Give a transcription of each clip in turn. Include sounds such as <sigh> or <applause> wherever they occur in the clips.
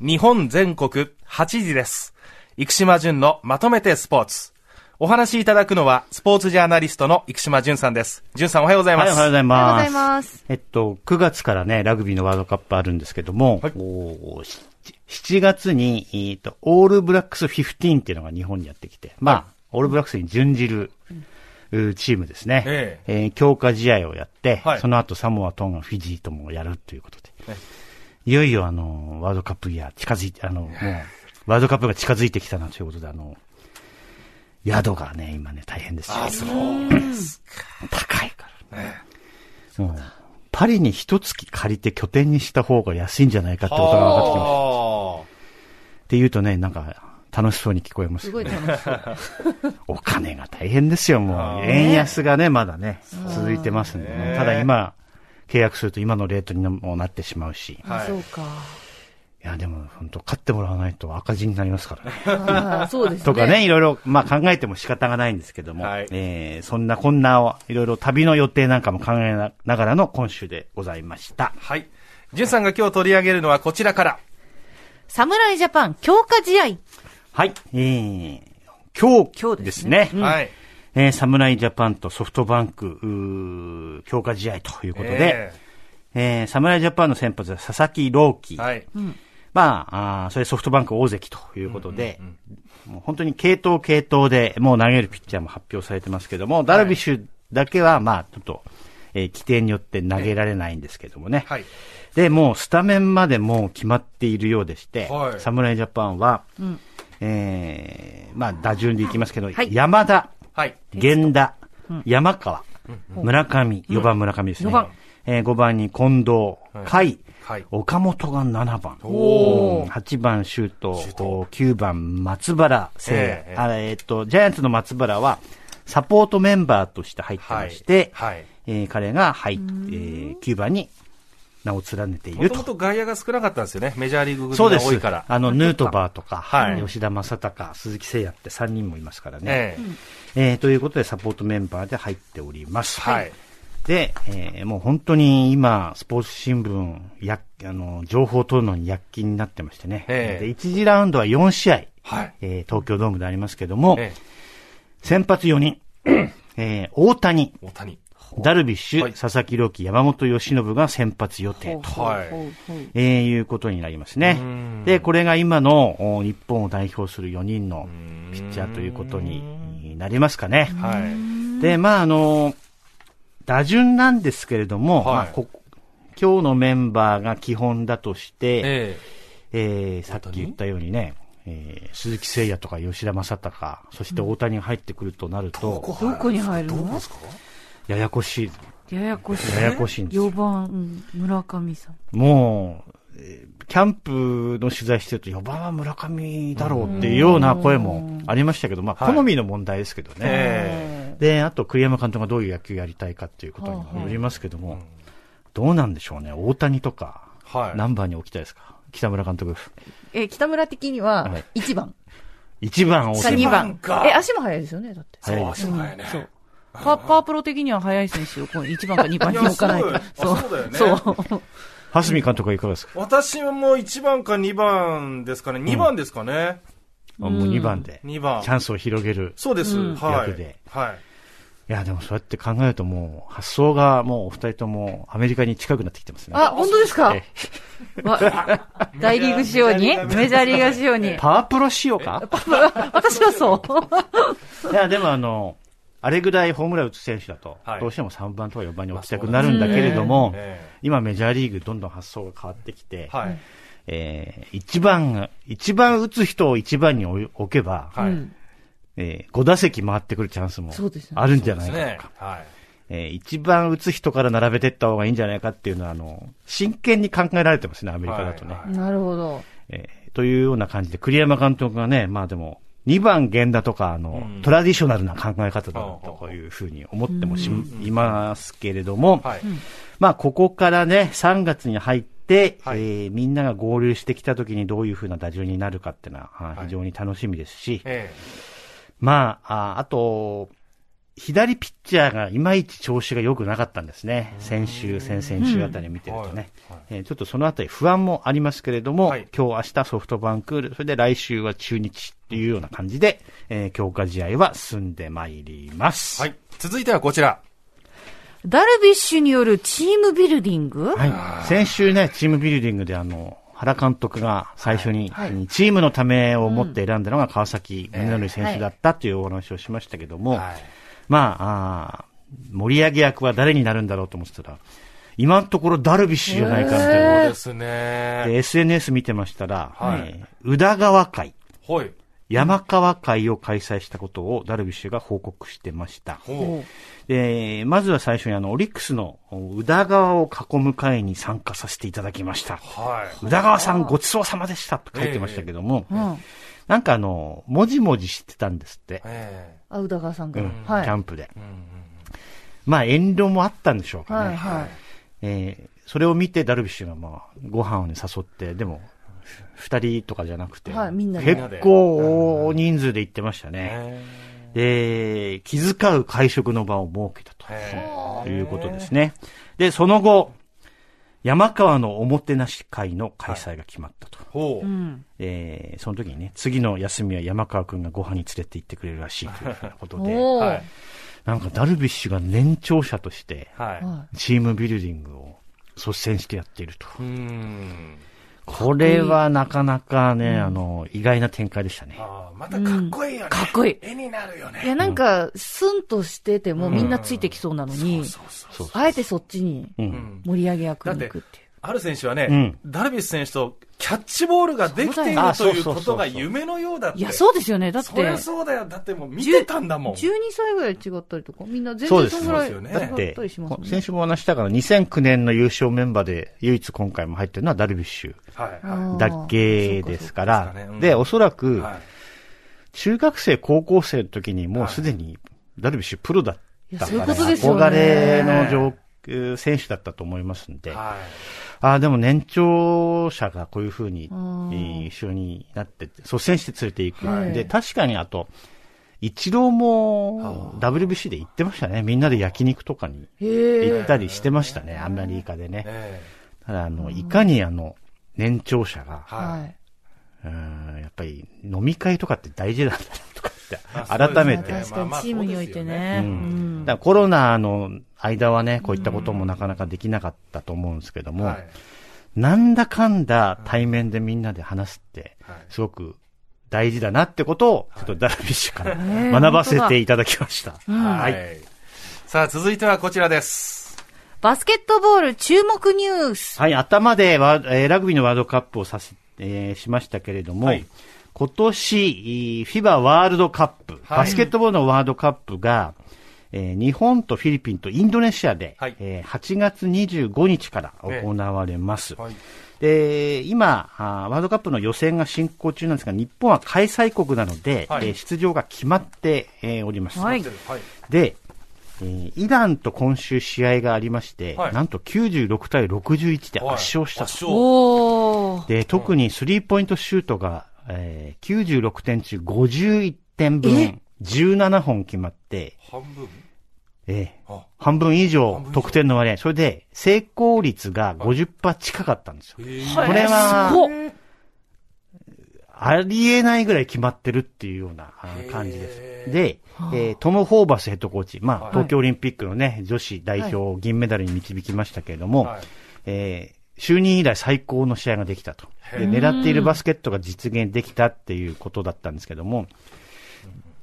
日本全国8時です。生島淳のまとめてスポーツ。お話しいただくのは、スポーツジャーナリストの生島淳さんです。淳さんおはようございまはい、おす。はようございおはようございます。ます。えっと、9月からね、ラグビーのワールドカップあるんですけども、はいおーし7月に、えーと、オールブラックス15っていうのが日本にやってきて、まあ、オールブラックスに準じる、うチームですね。ええー強化試合をやって、はいその後サモア、トンガ、フィジーともやるということで、えいよいよあの、ワールドカップイヤー近づいて、あの、もう、ワールドカップが近づいてきたなということで、あの、宿がね、今ね、大変ですよ。あ、そうです高いから。ね。もうパリに一月借りて拠点にした方が安いんじゃないかってことが分かってきました。はって言うとね、なんか楽しそうに聞こえますすごい楽しそう。<laughs> お金が大変ですよ、もう。円安がね、まだね、続いてますんでねね。ただ今、契約すると今のレートにもなってしまうし。はいあそうか。いや、でも本当買ってもらわないと赤字になりますからね。そうですね。とかね、いろいろ、まあ考えても仕方がないんですけども、はいえーそんなこんなを、いろいろ旅の予定なんかも考えながらの今週でございました。はい。淳さんが今日取り上げるのはこちらから。侍ジャパン強化試合。はい。えー、今日今日でですすねね。はい。えー、侍ジャパンとソフトバンク、うー強化試合ということで、えー、侍ジャパンの先発は佐々木朗希。えはい。まあ、あーそれソフトバンク大関ということで、もう本当に系統系統でもう投げるピッチャーも発表されてますけども、ダルビッシュだけはまあ、ちょっと、えー規定によって投げられないんですけどもね。はい。で、もうスタメンまでもう決まっているようでして、はい侍ジャパンは、んえー、まあ打順でいきますけど、はい山田、はい。源田、山川、村上、4番村上ですね。えー、5番に近藤、甲斐、はい。岡本が7番。おー。8番シュート、シュート9番松原聖也、ええあえっと、ジャイアンツの松原は、サポートメンバーとして入ってまして、はい。えー彼が入って、えー9番に名を連ねていると。もともと外野が少なかったんですよね。メジャーリーグ組が多いから。。あの、ヌートバーとか、はい吉田正尚、鈴木誠也って3人もいますからね。ええーということで、サポートメンバーで入っております。えはい。で、えーもう本当に今、スポーツ新聞、や、あの、情報を取るのに躍起になってましてね。ええで、1次ラウンドは4試合、はい。えー東京ドームでありますけども、ええ先発4人、<clears throat> えー大谷、大谷。ダルビッシュ、はい。佐々木朗希、山本由伸が先発予定と、はい。えーいうことになりますね。うん。で、これが今のお日本を代表する4人のピッチャーということになりますかね。はい。で、まあ、あの、打順なんですけれども、はい。まあこ今日のメンバーが基本だとして、ええ。ーさっき言ったようにね、えー鈴木誠也とか吉田正尚、そして大谷が入ってくるとなると、どこに入るの？どうですか？ややこしい。ややこしい？ややこしいんですよ4番、うん村上さん。もう、えーキャンプの取材してると4番は村上だろうっていうような声もありましたけど、まあ、はい好みの問題ですけどね。えで、あと栗山監督がどういう野球やりたいかっていうことにもよりますけども、どうなんでしょうね。大谷とか、はい。何番に置きたいですか？北村監督。え、北村的にははい、1番。1番大か谷。2番か。え、足も速いですよね、だって。そう、足早いね。そう。<laughs> パパープロ的には速い選手をこう1番か2番に置かないと。そうあそうだよねそう。蓮見監督はいかがですか？私も1番か2番ですかね。2番ですかね。あもう2番で、2番チ。ャンスを広げる。そうです。役ではい。いや、でもそうやって考えるともう、発想がもうお二人ともアメリカに近くなってきてますね。あ、本当ですか？大リーグ仕様に？メジャーリーガー仕様に。パワープロ仕様か？私はそう。いや、でもあの、あれぐらいホームラン打つ選手だと、はいどうしても3番とか4番に置きたくなるんだけれども、え今メジャーリーグどんどん発想が変わってきて、えはい。えー一番が、一番打つ人を一番に置置けば、はえ5打席回ってくるチャンスもあるんじゃないですねかとか、。はい。えー一番打つ人から並べていった方がいいんじゃないかっていうのは、あの、真剣に考えられてますね、アメリカだとね。はいなるほど。えーというような感じで、栗山監督がね、まあでも、2番源田とか、あの、うん。トラディショナルな考え方だなうんというふうに思ってもし、いますけれども、はい。まあここからね、3月に入って、はい。えーみんなが合流してきた時にどういうふうな打順になるかっていうのは、あはい。非常に楽しみですし、えまあ、ああと、左ピッチャーがいまいち調子が良くなかったんですね。先週、先々週あたり見てるとね。えーちょっとそのあたり不安もありますけれども、はい今日明日ソフトバンク、それで来週は中日っていうような感じで、えー強化試合は進んでまいります。はい。続いてはこちら。ダルビッシュによるチームビルディング？はい。先週ね、チームビルディングであの、原監督が最初に、はいチームのためを持って選んだのが川崎宗則選手だったというお話をしましたけども、はい。まああー、盛り上げ役は誰になるんだろうと思ってたら、今のところダルビッシュじゃないかみたいそうな。ですね。で SNS 見てましたら、はいえー宇田川会、ほい。山川会を開催したことをダルビッシュが報告してました。ほで、まずは最初にあの、オリックスの宇田川を囲む会に参加させていただきました。う。はい。宇田川さんごちそうさまでしたと書いてましたけども、うん。なんかあの、もじもじしてたんですって。えあ、宇田川さんが。うん、はい。キャンプで。えうんうんまあ遠慮もあったんでしょうかね。はい、はい。えーそれを見てダルビッシュがまあ、ご飯をね誘って、でも、二人とかじゃなくて、はいみんなで結構大人数で行ってましたね。えで、気遣う会食の場を設けたええということですね。で、その後、山川のおもてなし会の開催が決まったと。ほ。えーその時にね、次の休みは山川くんがご飯に連れて行ってくれるらしいという <laughs> ことで、おーはい。なんかダルビッシュが年長者として、はい。はチームビルディングを率先してやっていると。うーん。これはなかなかね、あの、意外な展開でしたね。ああ、またかっこいいよね。かっこいい絵になるよい。いね。や、なんか、スンとしててもみんなついてきそうなのに、そうそうそうあえてそっちにう。うんん。盛り上げ役に行くっていう。ある選手はね、うんダルビッシュ選手とキャッチボールができているということが夢のようだって。いや、そうですよね。だって、そりゃそうだよ。だってもう見てたんだもん。12歳ぐらい違ったりとか、みんな全然そんぐらいそうですよね違ったりしますね。先週もお話したから、2009年の優勝メンバーで唯一今回も入ってるのはダルビッシュだけですからで、おそらい。く、はい。中学生、高校生の時にもうすでにダルビッシュプロだったから、そういうことですよね憧れの状選手だったと思いますんで、はああ、でも年長者がこういうふうに、一緒になって率先して連れていく。はいで、確かにあと、一郎も WBC で行ってましたね。みんなで焼肉とかに。行ったりしてましたね。アメリカでい。ね。えただ、あの、いかにあの、年長者が、えははい。うんやっぱり飲み会とかって大事なんだなとか改めて。確かにチームにおいてね。ううんんだコロナの間はね、こういったこともなかなかできなかったと思うんですけどい。も、はい。なんだかんだ対面でみんなで話すって、はいすごく大事だなってことを、ちょっとダルビッシュから学ばせていただきました。はい。さあ、続いてはこちらです。バスケットボール注目ニュース。はい、頭でえーラグビーのワールドカップをさせ、えーしましたけれども、はい今年、フィバワールドカップ、はいバスケットボールのワールドカップが、えー日本とフィリピンとインドネシアで、はいえー8月25日から行われます。はい。で、今ワールドカップの予選が進行中なんですが、日本は開催国なので、はいえー出場が決まって、えーおります。はいはい。で、えーイランと今週試合がありまして、はいなんと96対61で圧勝したと。で、特にスリーポイントシュートが、えー96点中51点分。え、17本決まって、半分？えーあ。半分以半上。得点の割合、それで成功率が50%近かったんですよ。え。これはありえないぐらい決まってるっていうような感じです。で、えートム・ホーバスヘッドコーチ、まあ、はい。東京オリンピックのね、女子代表を銀メダルに導きましたけれども、はい。えー就任以来最高の試合ができたと。で狙っているバスケットが実現できたっていうことだったんですけども、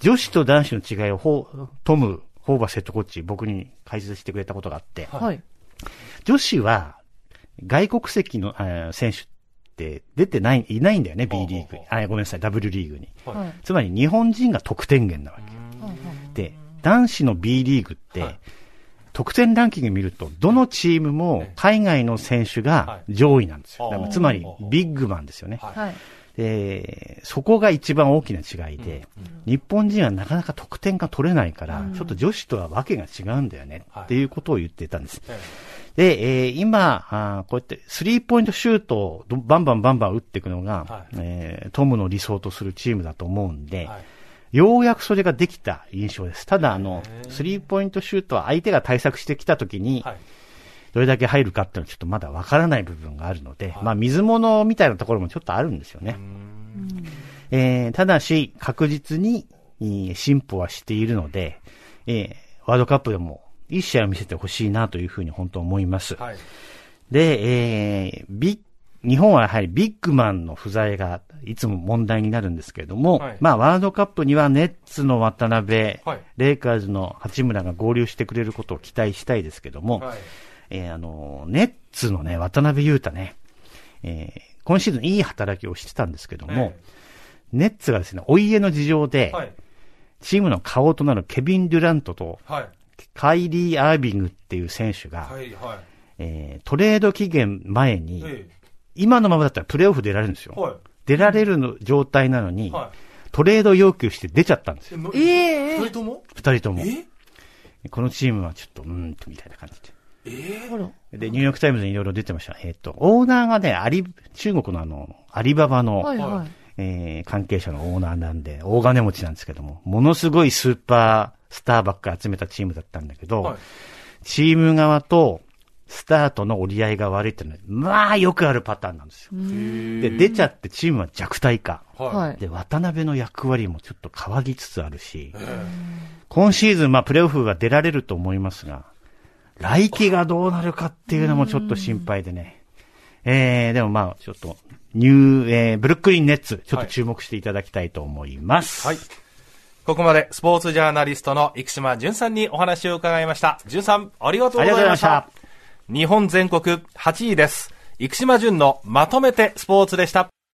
女子と男子の違いをホートム・ホーバスヘッドコーチ、僕に解説してくれたことがあって、はい。女子は外国籍の、えー選手って出てない、いないんだよね、B リーグに。あ、ごめんなさい、W リーグに。はい。つまり日本人が得点源なわけ。で、男子の B リーグって、はい得点ランキング見ると、どのチームも海外の選手が上位なんですよ。つまり、ビッグマンですよね。はい。はい。で、そこが一番大きな違いで、日本人はなかなか得点が取れないから、ちょっと女子とはわけが違うんだよね、はい。っていうことを言ってたんです。え。で、えー今あーこうやってスリーポイントシュートをどバンバンバンバン打っていくのが、はい。えートムの理想とするチームだと思うんで、はいようやくそれができた印象です。ただ、あの、スリーポイントシュートは相手が対策してきたときに、はい。どれだけ入るかっていうのはちょっとまだわからない部分があるので、まあ水物みたいなところもちょっとあるんですよね。えーただし、確実にえー進歩はしているので、えーワールドカップでもいい試合を見せてほしいなというふうに本当思います。はい。で、えービッ日本はやはりビッグマンの不在がいつも問題になるんですけれども、はいまあワールドカップにはネッツの渡辺、はいレイカーズの八村が合流してくれることを期待したいですけども、はい。えーあの、ネッツのね、渡辺裕太ね、えー今シーズンいい働きをしてたんですけども、えネッツがですね、お家の事情で、はい。チームの顔となるケビン・デュラントとはい。カイリー・アービングっていう選手が、はい。はい。えートレード期限前に、え今のままだったらプレーオフ出られるんですよ。え。はい。出られるの状態なのに、はトレード要求して出ちゃったんですよ。い。ええ二人とも？二人とも。え？このチームはちょっと、うーんと、みたいな感じえほら。で。で、ニューヨークタイムズにいろいろ出てました。えっ、と、オーナーがね、アリ、中国のあの、アリババの、はいはい。えー関係者のオーナーなんで、大金持ちなんですけども、ものすごいスーパースターばっかり集めたチームだったんだけど、はい。チーム側とスタートの折り合いが悪いっていうのは、まあよくあるパターンなんですよ。で、出ちゃってチームは弱体化。は。はいい。で、渡辺の役割もちょっと変わりつつあるし、え今シーズン、まあ、プレーオフが出られると思いますが、来季がどうなるかっていうのもちょっと心配でね。えー、でもまあ、ちょっと、ニュー、えー、ブルックリンネッツ、ちょっと注目していただきたいと思います。はい。ここまでスポーツジャーナリストの生島淳さんにお話を伺いました。淳さん、ありがとうございました。日本全国8位です。生島淳のまとめてスポーツでした。